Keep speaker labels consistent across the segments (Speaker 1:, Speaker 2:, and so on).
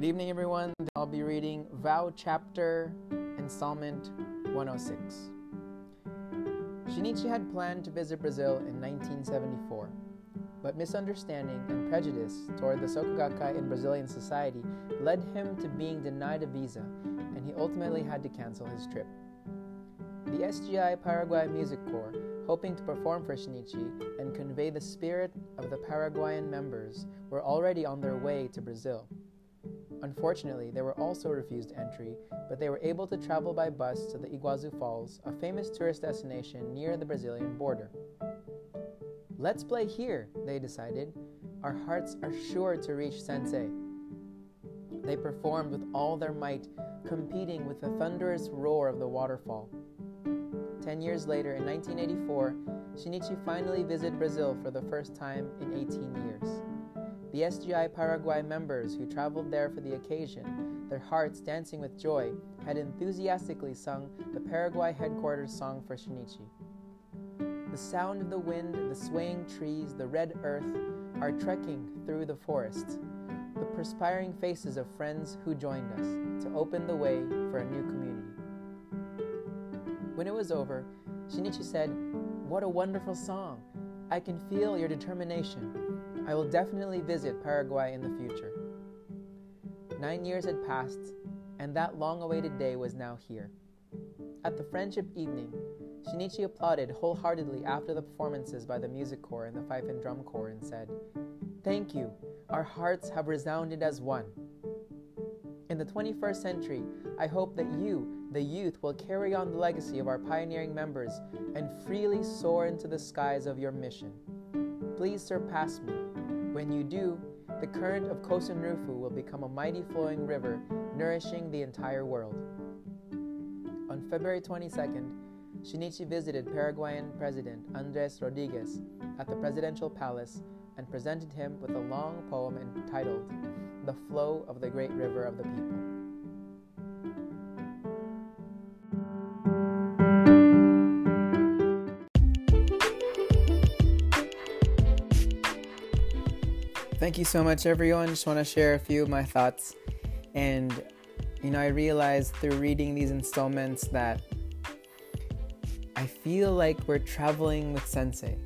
Speaker 1: Good evening, everyone. I'll be reading Vow Chapter, Installment 106. Shinichi had planned to visit Brazil in 1974, but misunderstanding and prejudice toward the Soka Gakkai in Brazilian society led him to being denied a visa, and he ultimately had to cancel his trip. The SGI Paraguay Music Corps, hoping to perform for Shinichi and convey the spirit of the Paraguayan members, were already on their way to Brazil. Unfortunately, they were also refused entry, but they were able to travel by bus to the Iguazu Falls, a famous tourist destination near the Brazilian border. Let's play here, they decided. Our hearts are sure to reach Sensei. They performed with all their might, competing with the thunderous roar of the waterfall. Ten years later, in 1984, Shinichi finally visited Brazil for the first time in 18 years. The SGI Paraguay members who traveled there for the occasion, their hearts dancing with joy, had enthusiastically sung the Paraguay headquarters song for Shinichi. The sound of the wind, the swaying trees, the red earth are trekking through the forest, the perspiring faces of friends who joined us to open the way for a new community. When it was over, Shinichi said, What a wonderful song! I can feel your determination. I will definitely visit Paraguay in the future. Nine years had passed, and that long awaited day was now here. At the friendship evening, Shinichi applauded wholeheartedly after the performances by the music corps and the fife and drum corps and said, Thank you, our hearts have resounded as one. In the 21st century, I hope that you, the youth, will carry on the legacy of our pioneering members and freely soar into the skies of your mission. Please surpass me when you do, the current of Kosen Rufu will become a mighty flowing river, nourishing the entire world. On February 22nd, Shinichi visited Paraguayan President Andres Rodriguez at the presidential palace and presented him with a long poem entitled The Flow of the Great River of the People. Thank you so much, everyone. Just want to share a few of my thoughts. And, you know, I realized through reading these installments that I feel like we're traveling with Sensei.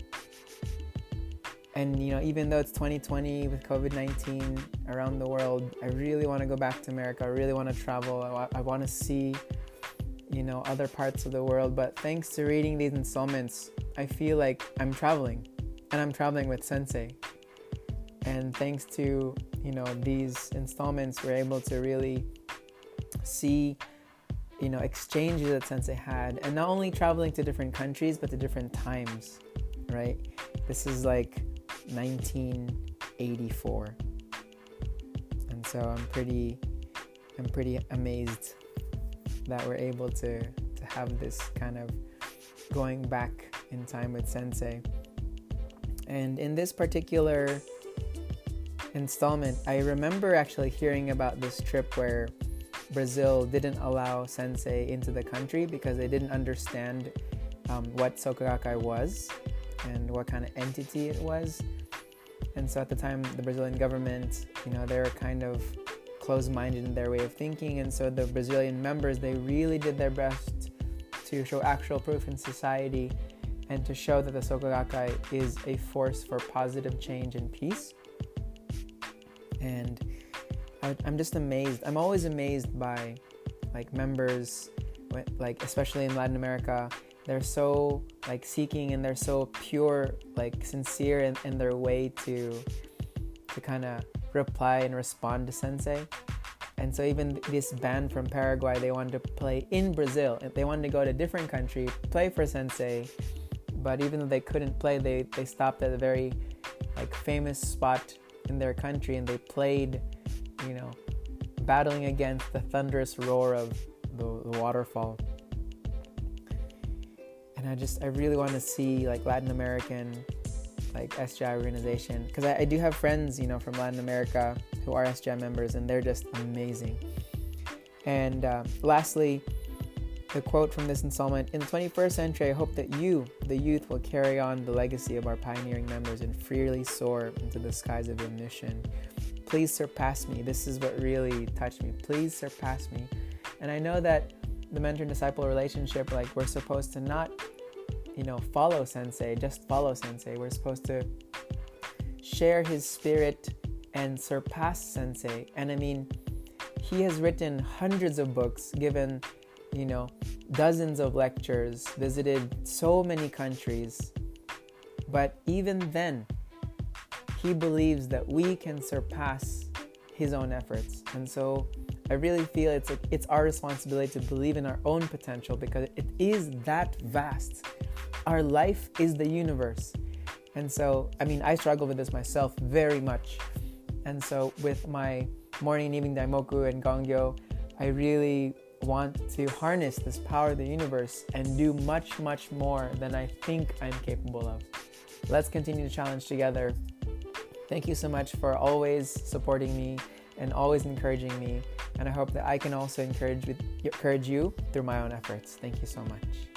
Speaker 1: And, you know, even though it's 2020 with COVID 19 around the world, I really want to go back to America. I really want to travel. I, I want to see, you know, other parts of the world. But thanks to reading these installments, I feel like I'm traveling and I'm traveling with Sensei and thanks to you know these installments we're able to really see you know exchanges that sensei had and not only traveling to different countries but to different times right? This is like 1984 and so i'm pretty i'm pretty amazed that we're able to to have this kind of going back in time with sensei. And in this particular installment, I remember actually hearing about this trip where Brazil didn't allow Sensei into the country because they didn't understand um, what Soka Gakkai was and what kind of entity it was. And so at the time, the Brazilian government, you know, they were kind of closed-minded in their way of thinking, and so the Brazilian members they really did their best to show actual proof in society and to show that the Soka Gakkai is a force for positive change and peace and I, am just amazed. I'm always amazed by like members, like especially in Latin America. They're so like seeking and they're so pure, like sincere in, in their way to to kind of reply and respond to Sensei. And so even this band from Paraguay, they wanted to play in Brazil. They wanted to go to a different country, play for Sensei. But even though they couldn't play, they, they stopped at a very like famous spot in their country and they played, you know, battling against the thunderous roar of the, the waterfall. And I just, I really want to see like Latin American, like SGI organization, because I, I do have friends, you know, from Latin America who are SGI members and they're just amazing. And uh, lastly, the quote from this installment In the 21st century, I hope that you, the youth, will carry on the legacy of our pioneering members and freely soar into the skies of mission. please surpass me. This is what really touched me. Please surpass me. And I know that the mentor disciple relationship, like we're supposed to not, you know, follow sensei, just follow sensei. We're supposed to share his spirit and surpass sensei. And I mean, he has written hundreds of books, given, you know, dozens of lectures, visited so many countries. But even then, he believes that we can surpass his own efforts. And so I really feel it's it's our responsibility to believe in our own potential because it is that vast. Our life is the universe. And so, I mean, I struggle with this myself very much. And so, with my morning evening daimoku and gongyo, I really want to harness this power of the universe and do much, much more than I think I'm capable of. Let's continue to challenge together. Thank you so much for always supporting me and always encouraging me. And I hope that I can also encourage, with, encourage you through my own efforts. Thank you so much.